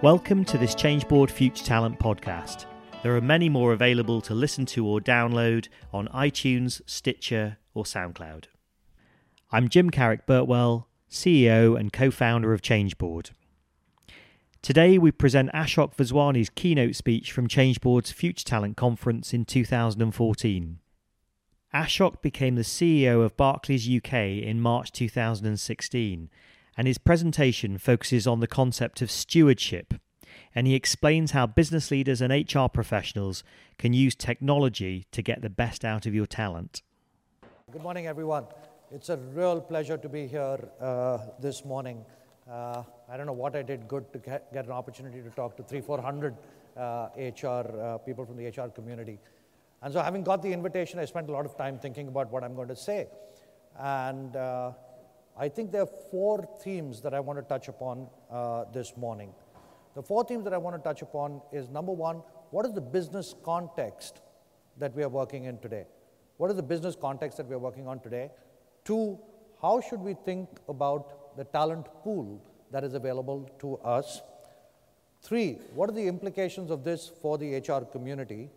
Welcome to this Changeboard Future Talent podcast. There are many more available to listen to or download on iTunes, Stitcher, or SoundCloud. I'm Jim Carrick Birtwell, CEO and co founder of Changeboard. Today we present Ashok Vaswani's keynote speech from Changeboard's Future Talent Conference in 2014. Ashok became the CEO of Barclays UK in March 2016, and his presentation focuses on the concept of stewardship, and he explains how business leaders and HR professionals can use technology to get the best out of your talent. Good morning, everyone. It's a real pleasure to be here uh, this morning. Uh, I don't know what I did good to get, get an opportunity to talk to three, four hundred uh, HR uh, people from the HR community. And so, having got the invitation, I spent a lot of time thinking about what I'm going to say. And uh, I think there are four themes that I want to touch upon uh, this morning. The four themes that I want to touch upon is number one, what is the business context that we are working in today? What is the business context that we are working on today? Two, how should we think about the talent pool that is available to us? Three, what are the implications of this for the HR community?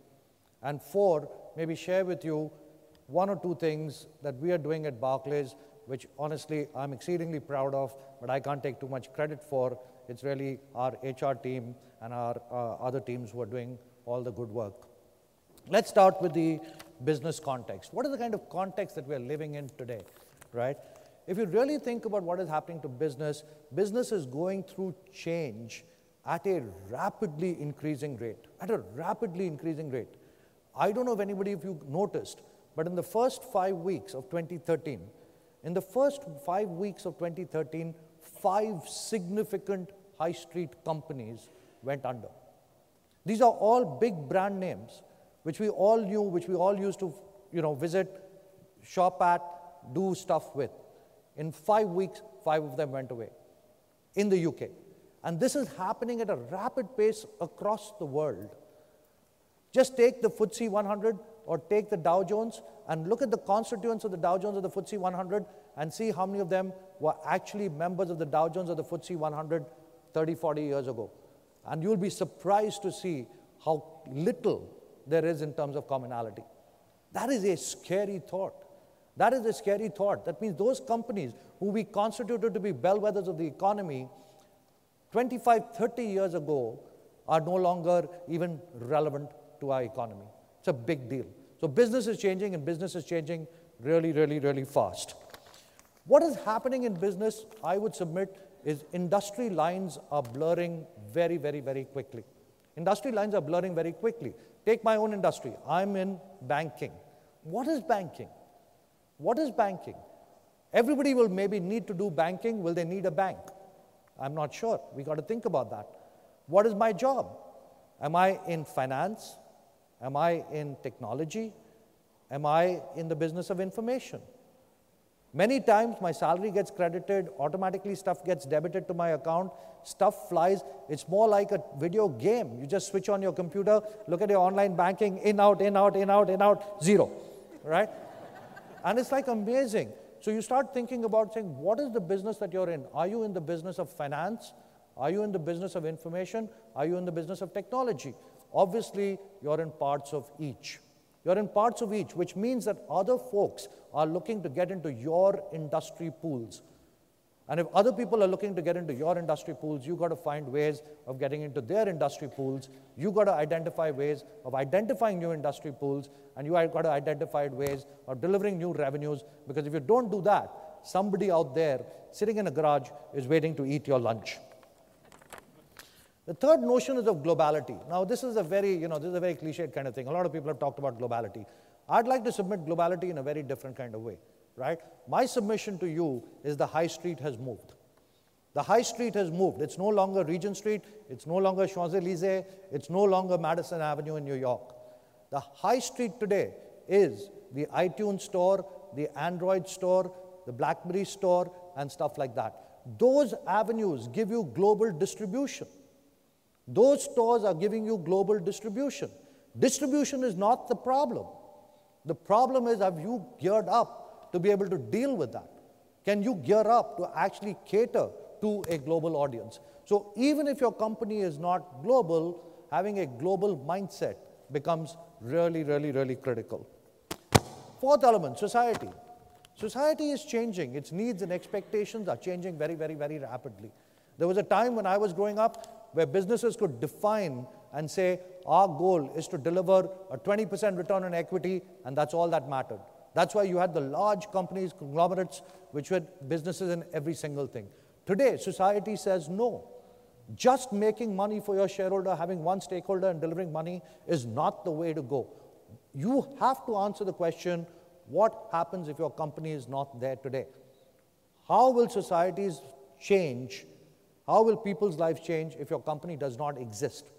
And four, maybe share with you one or two things that we are doing at Barclays, which honestly I'm exceedingly proud of, but I can't take too much credit for. It's really our HR team and our uh, other teams who are doing all the good work. Let's start with the business context. What is the kind of context that we're living in today, right? If you really think about what is happening to business, business is going through change at a rapidly increasing rate, at a rapidly increasing rate. I don't know if anybody of you noticed, but in the first five weeks of 2013, in the first five weeks of 2013, five significant high street companies went under. These are all big brand names which we all knew, which we all used to you know, visit, shop at, do stuff with. In five weeks, five of them went away in the UK. And this is happening at a rapid pace across the world. Just take the FTSE 100 or take the Dow Jones and look at the constituents of the Dow Jones or the FTSE 100 and see how many of them were actually members of the Dow Jones or the FTSE 100 30, 40 years ago. And you'll be surprised to see how little there is in terms of commonality. That is a scary thought. That is a scary thought. That means those companies who we constituted to be bellwethers of the economy 25, 30 years ago are no longer even relevant to our economy. It's a big deal. So business is changing and business is changing really, really, really fast. What is happening in business, I would submit, is industry lines are blurring very, very, very quickly. Industry lines are blurring very quickly. Take my own industry. I'm in banking. What is banking? What is banking? Everybody will maybe need to do banking. Will they need a bank? I'm not sure. We got to think about that. What is my job? Am I in finance? Am I in technology? Am I in the business of information? Many times my salary gets credited, automatically stuff gets debited to my account, stuff flies. It's more like a video game. You just switch on your computer, look at your online banking, in, out, in, out, in, out, in, out, zero, right? and it's like amazing. So you start thinking about saying, what is the business that you're in? Are you in the business of finance? Are you in the business of information? Are you in the business of technology? Obviously, you're in parts of each. You're in parts of each, which means that other folks are looking to get into your industry pools. And if other people are looking to get into your industry pools, you've got to find ways of getting into their industry pools. You've got to identify ways of identifying new industry pools, and you have got to identify ways of delivering new revenues. Because if you don't do that, somebody out there sitting in a garage is waiting to eat your lunch. The third notion is of globality. Now, this is a very, you know, this is a very cliched kind of thing. A lot of people have talked about globality. I'd like to submit globality in a very different kind of way, right? My submission to you is the high street has moved. The high street has moved. It's no longer Regent Street, it's no longer Champs Elysees, it's no longer Madison Avenue in New York. The high street today is the iTunes store, the Android store, the Blackberry store, and stuff like that. Those avenues give you global distribution. Those stores are giving you global distribution. Distribution is not the problem. The problem is have you geared up to be able to deal with that? Can you gear up to actually cater to a global audience? So even if your company is not global, having a global mindset becomes really, really, really critical. Fourth element, society. Society is changing. Its needs and expectations are changing very, very, very rapidly. There was a time when I was growing up where businesses could define and say, our goal is to deliver a 20% return on equity, and that's all that mattered. That's why you had the large companies, conglomerates, which had businesses in every single thing. Today, society says no. Just making money for your shareholder, having one stakeholder and delivering money is not the way to go. You have to answer the question what happens if your company is not there today? How will societies change? How will people's lives change if your company does not exist?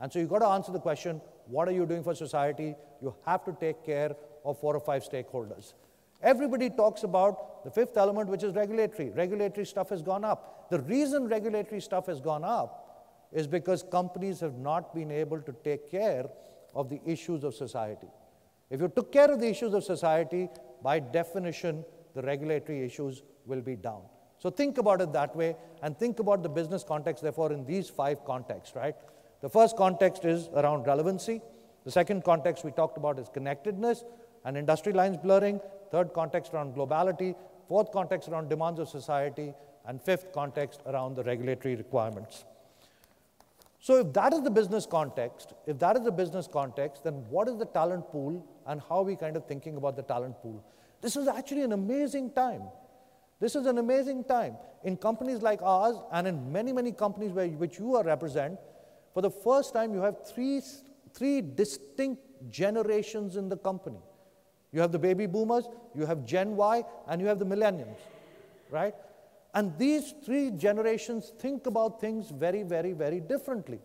And so you've got to answer the question what are you doing for society? You have to take care of four or five stakeholders. Everybody talks about the fifth element, which is regulatory. Regulatory stuff has gone up. The reason regulatory stuff has gone up is because companies have not been able to take care of the issues of society. If you took care of the issues of society, by definition, the regulatory issues will be down. So think about it that way and think about the business context, therefore, in these five contexts, right? The first context is around relevancy. The second context we talked about is connectedness and industry lines blurring. Third context around globality. Fourth context around demands of society. And fifth context around the regulatory requirements. So, if that is the business context, if that is the business context, then what is the talent pool and how are we kind of thinking about the talent pool? This is actually an amazing time. This is an amazing time. In companies like ours and in many, many companies where, which you are represent, for the first time you have three, three distinct generations in the company. You have the baby boomers, you have Gen Y, and you have the millennials, right? And these three generations think about things very, very, very differently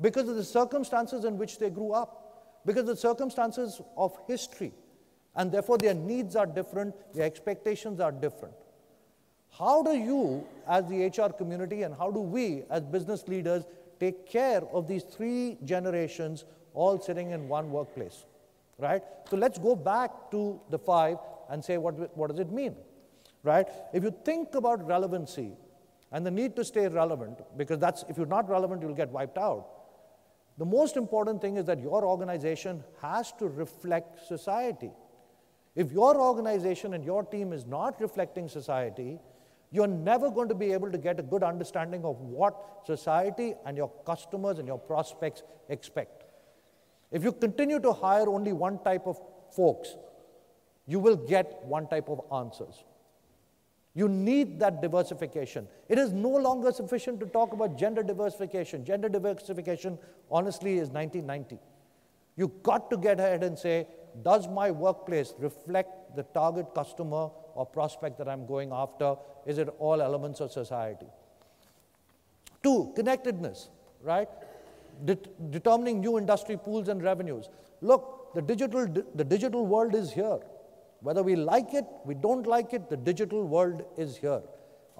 because of the circumstances in which they grew up, because of the circumstances of history. And therefore, their needs are different, their expectations are different. How do you, as the HR community, and how do we, as business leaders, take care of these three generations all sitting in one workplace? right? So let's go back to the five and say what, what does it mean, right? If you think about relevancy and the need to stay relevant, because that's if you're not relevant, you'll get wiped out. The most important thing is that your organization has to reflect society. If your organization and your team is not reflecting society, you're never going to be able to get a good understanding of what society and your customers and your prospects expect. If you continue to hire only one type of folks, you will get one type of answers. You need that diversification. It is no longer sufficient to talk about gender diversification. Gender diversification, honestly, is 1990. You've got to get ahead and say, does my workplace reflect the target customer or prospect that I'm going after? Is it all elements of society? Two, connectedness, right? de determining new industry pools and revenues. Look, the digital, the digital world is here. Whether we like it, we don't like it, the digital world is here.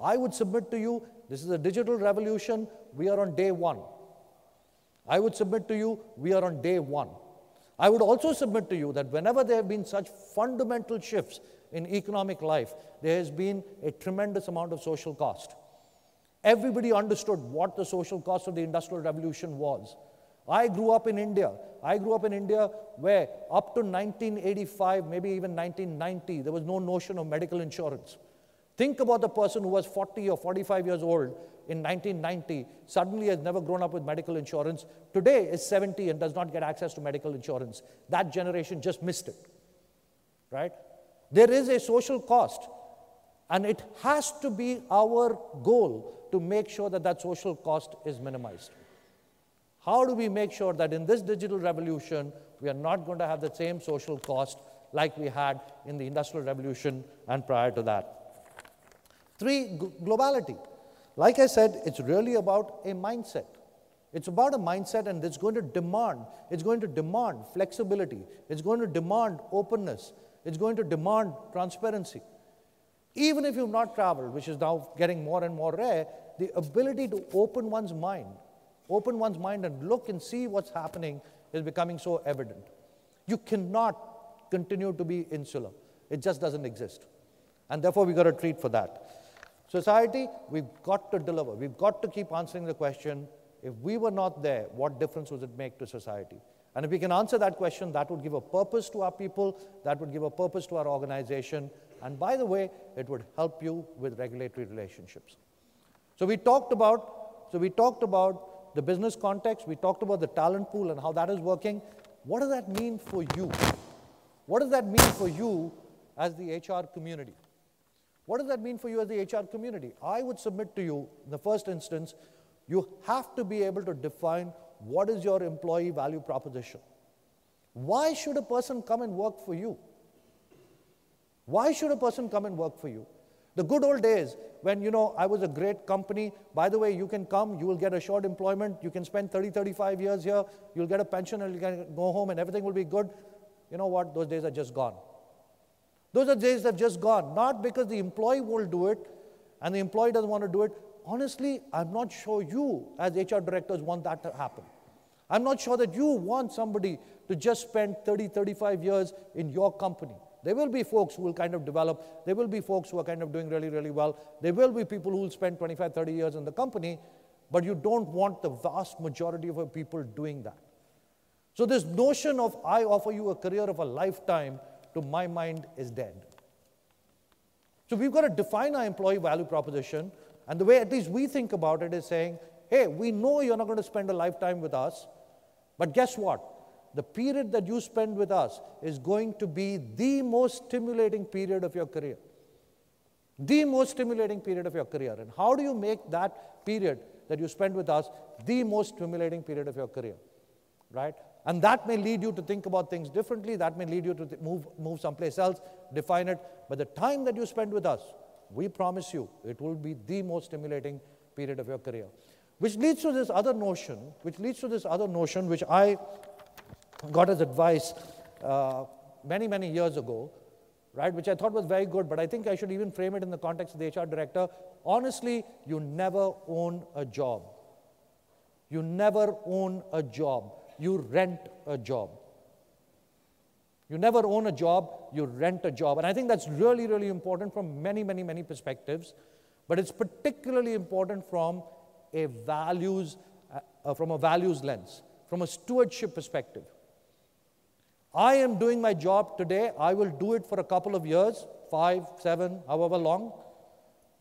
I would submit to you, this is a digital revolution, we are on day one. I would submit to you, we are on day one. I would also submit to you that whenever there have been such fundamental shifts in economic life, there has been a tremendous amount of social cost. Everybody understood what the social cost of the Industrial Revolution was. I grew up in India. I grew up in India where up to 1985, maybe even 1990, there was no notion of medical insurance. Think about the person who was 40 or 45 years old in 1990, suddenly has never grown up with medical insurance, today is 70 and does not get access to medical insurance. That generation just missed it. Right? There is a social cost, and it has to be our goal to make sure that that social cost is minimized. How do we make sure that in this digital revolution, we are not going to have the same social cost like we had in the Industrial Revolution and prior to that? Three, globality. Like I said, it's really about a mindset. It's about a mindset and it's going to demand, it's going to demand flexibility, it's going to demand openness, it's going to demand transparency. Even if you've not traveled, which is now getting more and more rare, the ability to open one's mind, open one's mind and look and see what's happening is becoming so evident. You cannot continue to be insular. It just doesn't exist. And therefore, we've got to treat for that. Society, we've got to deliver. We've got to keep answering the question if we were not there, what difference would it make to society? And if we can answer that question, that would give a purpose to our people, that would give a purpose to our organization, and by the way, it would help you with regulatory relationships. So we talked about, so we talked about the business context, we talked about the talent pool and how that is working. What does that mean for you? What does that mean for you as the HR community? What does that mean for you as the HR community? I would submit to you, in the first instance, you have to be able to define what is your employee value proposition. Why should a person come and work for you? Why should a person come and work for you? The good old days when, you know, I was a great company. By the way, you can come, you will get assured employment, you can spend 30, 35 years here, you'll get a pension and you can go home and everything will be good. You know what? Those days are just gone. Those are days that have just gone. Not because the employee won't do it and the employee doesn't want to do it. Honestly, I'm not sure you, as HR directors, want that to happen. I'm not sure that you want somebody to just spend 30, 35 years in your company. There will be folks who will kind of develop. There will be folks who are kind of doing really, really well. There will be people who will spend 25, 30 years in the company, but you don't want the vast majority of people doing that. So, this notion of I offer you a career of a lifetime, to my mind, is dead. So, we've got to define our employee value proposition. And the way at least we think about it is saying, hey, we know you're not going to spend a lifetime with us, but guess what? the period that you spend with us is going to be the most stimulating period of your career. The most stimulating period of your career. And how do you make that period that you spend with us the most stimulating period of your career? Right? And that may lead you to think about things differently. That may lead you to move, move someplace else, define it. But the time that you spend with us, we promise you, it will be the most stimulating period of your career. Which leads to this other notion, which leads to this other notion, which I got as advice uh, many, many years ago, right, which I thought was very good, but I think I should even frame it in the context of the HR director. Honestly, you never own a job. You never own a job. You rent a job. You never own a job, you rent a job. And I think that's really, really important from many, many, many perspectives. But it's particularly important from a values, uh, from a values lens, from a stewardship perspective. I am doing my job today. I will do it for a couple of years, five, seven, however long.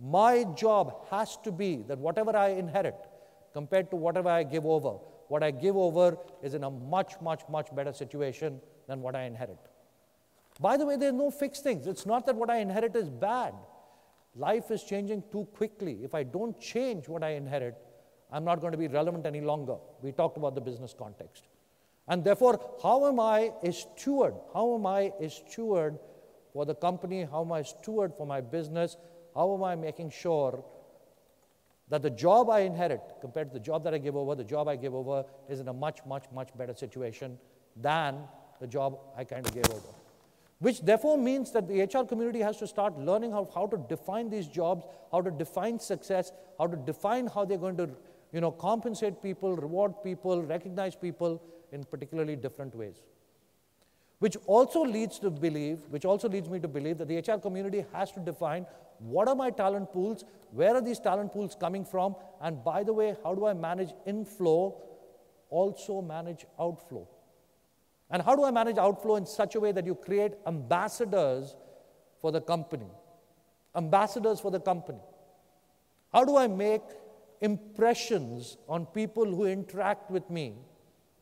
My job has to be that whatever I inherit compared to whatever I give over, what I give over is in a much, much, much better situation than what I inherit. By the way, there's no fixed things. It's not that what I inherit is bad. Life is changing too quickly. If I don't change what I inherit, I'm not going to be relevant any longer. We talked about the business context. And therefore, how am I a steward? How am I a steward for the company? How am I a steward for my business? How am I making sure that the job I inherit compared to the job that I give over, the job I give over is in a much, much, much better situation than the job I kind of gave over? Which therefore means that the HR community has to start learning how, how to define these jobs, how to define success, how to define how they're going to you know, compensate people, reward people, recognize people, in particularly different ways. Which also leads to believe, which also leads me to believe that the HR community has to define what are my talent pools, where are these talent pools coming from, and by the way, how do I manage inflow, also manage outflow. And how do I manage outflow in such a way that you create ambassadors for the company? Ambassadors for the company. How do I make impressions on people who interact with me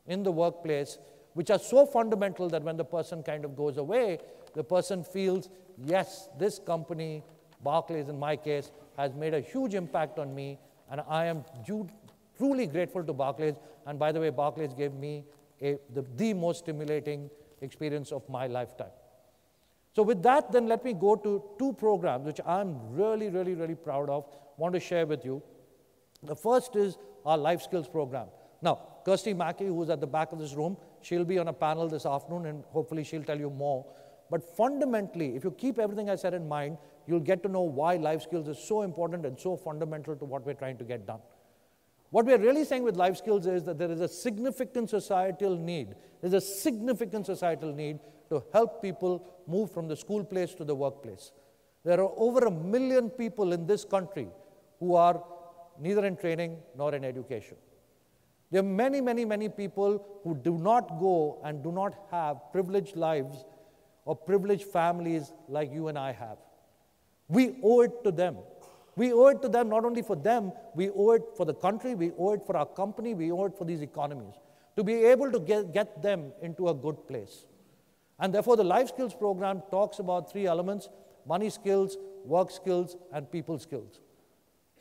in the workplace, which are so fundamental that when the person kind of goes away, the person feels, yes, this company, Barclays in my case, has made a huge impact on me, and I am truly grateful to Barclays. And by the way, Barclays gave me a, the, the most stimulating experience of my lifetime. So, with that, then let me go to two programs which I'm really, really, really proud of, want to share with you. The first is our life skills program. Now, Kirsty Mackey, who's at the back of this room, she'll be on a panel this afternoon and hopefully she'll tell you more. But fundamentally, if you keep everything I said in mind, you'll get to know why life skills is so important and so fundamental to what we're trying to get done. What we're really saying with life skills is that there is a significant societal need. There's a significant societal need to help people move from the school place to the workplace. There are over a million people in this country who are neither in training nor in education. There are many, many, many people who do not go and do not have privileged lives or privileged families like you and I have. We owe it to them. We owe it to them not only for them, we owe it for the country, we owe it for our company, we owe it for these economies to be able to get, get them into a good place. And therefore, the Life Skills program talks about three elements money skills, work skills, and people skills.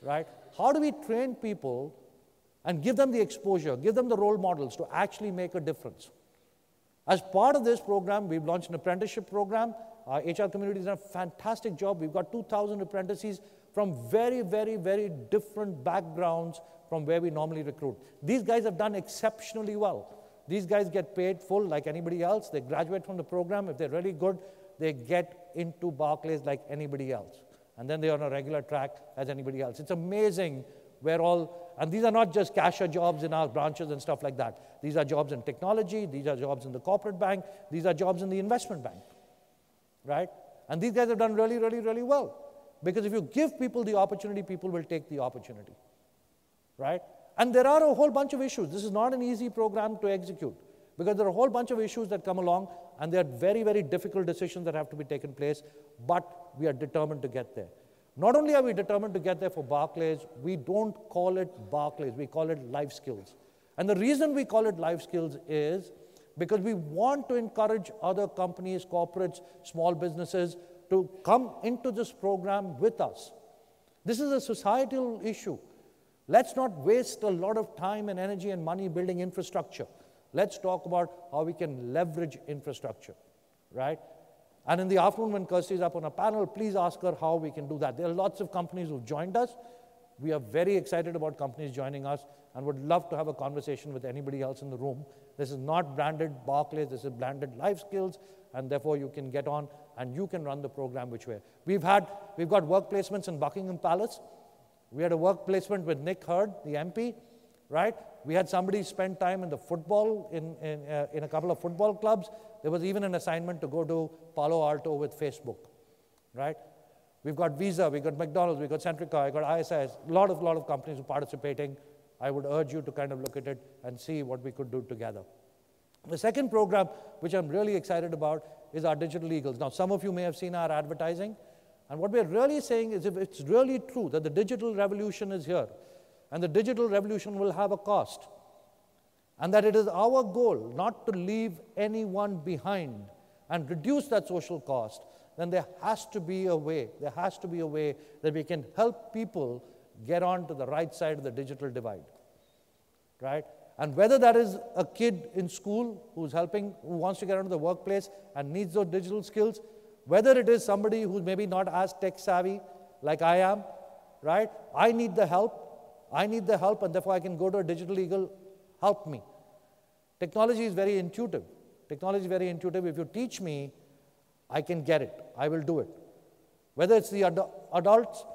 Right? How do we train people and give them the exposure, give them the role models to actually make a difference? As part of this program, we've launched an apprenticeship program. Our HR community has done a fantastic job. We've got 2,000 apprentices from very, very, very different backgrounds from where we normally recruit. These guys have done exceptionally well. These guys get paid full like anybody else. They graduate from the program. If they're really good, they get into Barclays like anybody else. And then they're on a regular track as anybody else. It's amazing where all, and these are not just cashier jobs in our branches and stuff like that. These are jobs in technology, these are jobs in the corporate bank, these are jobs in the investment bank. Right? And these guys have done really, really, really well. Because if you give people the opportunity, people will take the opportunity. Right? And there are a whole bunch of issues. This is not an easy program to execute because there are a whole bunch of issues that come along and there are very, very difficult decisions that have to be taken place, but we are determined to get there. Not only are we determined to get there for Barclays, we don't call it Barclays, we call it life skills. And the reason we call it life skills is because we want to encourage other companies, corporates, small businesses to come into this program with us. This is a societal issue. Let's not waste a lot of time and energy and money building infrastructure. Let's talk about how we can leverage infrastructure, right? And in the afternoon, when Kirsty is up on a panel, please ask her how we can do that. There are lots of companies who've joined us. We are very excited about companies joining us and would love to have a conversation with anybody else in the room. This is not branded Barclays, this is branded life skills, and therefore you can get on and you can run the program which way. We've had, we've got work placements in Buckingham Palace. We had a work placement with Nick Hurd, the MP, right? We had somebody spend time in the football, in, in, uh, in a couple of football clubs. There was even an assignment to go to Palo Alto with Facebook, right? We've got Visa, we've got McDonald's, we've got Centrica, we've got ISIS, a lot of, lot of companies are participating. I would urge you to kind of look at it and see what we could do together. The second program, which I'm really excited about, is our Digital Eagles. Now, some of you may have seen our advertising. And what we're really saying is if it's really true that the digital revolution is here, and the digital revolution will have a cost. And that it is our goal not to leave anyone behind and reduce that social cost, then there has to be a way, there has to be a way that we can help people get on to the right side of the digital divide. Right? And whether that is a kid in school who's helping, who wants to get onto the workplace and needs those digital skills, whether it is somebody who's maybe not as tech savvy like I am, right? I need the help. I need the help, and therefore I can go to a digital eagle, help me. Technology is very intuitive. Technology is very intuitive. If you teach me, I can get it. I will do it. Whether it's the ad- adults,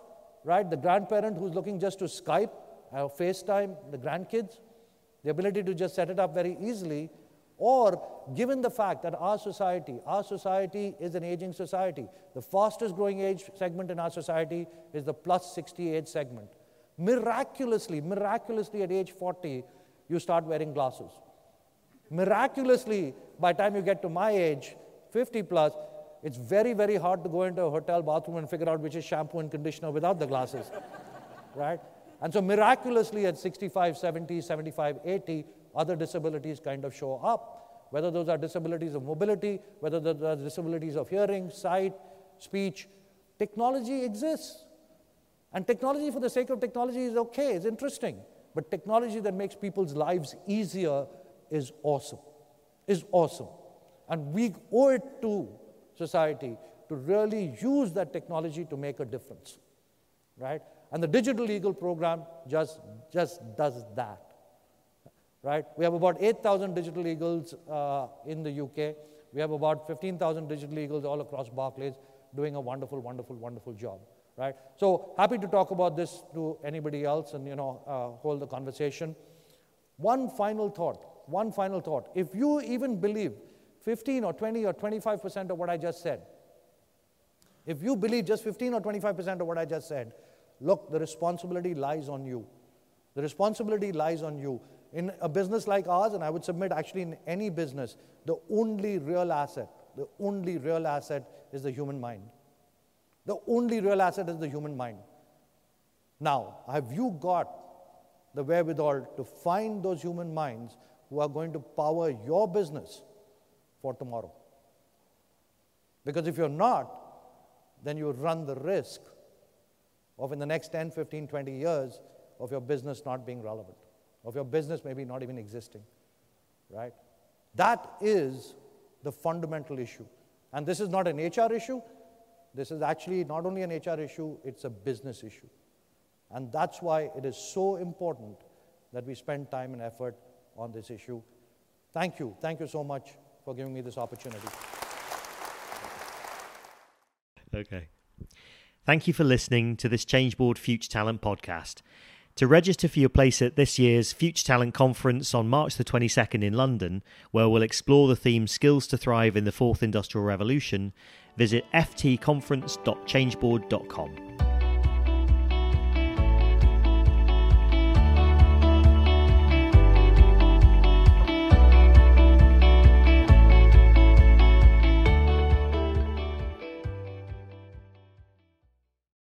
right, the grandparent who's looking just to Skype or FaceTime the grandkids, the ability to just set it up very easily, or given the fact that our society, our society is an aging society, the fastest growing age segment in our society is the plus 60 age segment. Miraculously, miraculously at age 40, you start wearing glasses. Miraculously, by the time you get to my age, 50 plus, it's very, very hard to go into a hotel bathroom and figure out which is shampoo and conditioner without the glasses. right? And so, miraculously, at 65, 70, 75, 80, other disabilities kind of show up. Whether those are disabilities of mobility, whether those are disabilities of hearing, sight, speech, technology exists. And technology for the sake of technology is okay, it's interesting. But technology that makes people's lives easier is awesome, is awesome. And we owe it to society to really use that technology to make a difference, right? And the Digital Eagle program just, just does that, right? We have about 8,000 digital eagles uh, in the UK. We have about 15,000 digital eagles all across Barclays doing a wonderful, wonderful, wonderful job right? So happy to talk about this to anybody else and, you know, uh, hold the conversation. One final thought, one final thought. If you even believe 15 or 20 or 25% of what I just said, If you believe just 15 or 25% of what I just said, look, the responsibility lies on you. The responsibility lies on you. In a business like ours, and I would submit actually in any business, the only real asset, the only real asset is the human mind. The only real asset is the human mind. Now, have you got the wherewithal to find those human minds who are going to power your business for tomorrow? Because if you're not, then you run the risk of in the next 10, 15, 20 years of your business not being relevant, of your business maybe not even existing, right? That is the fundamental issue. And this is not an HR issue. This is actually not only an HR issue, it's a business issue. And that's why it is so important that we spend time and effort on this issue. Thank you. Thank you so much for giving me this opportunity. Okay. Thank you for listening to this Changeboard Future Talent podcast. To register for your place at this year's Future Talent Conference on March the 22nd in London, where we'll explore the theme Skills to Thrive in the Fourth Industrial Revolution, visit ftconference.changeboard.com.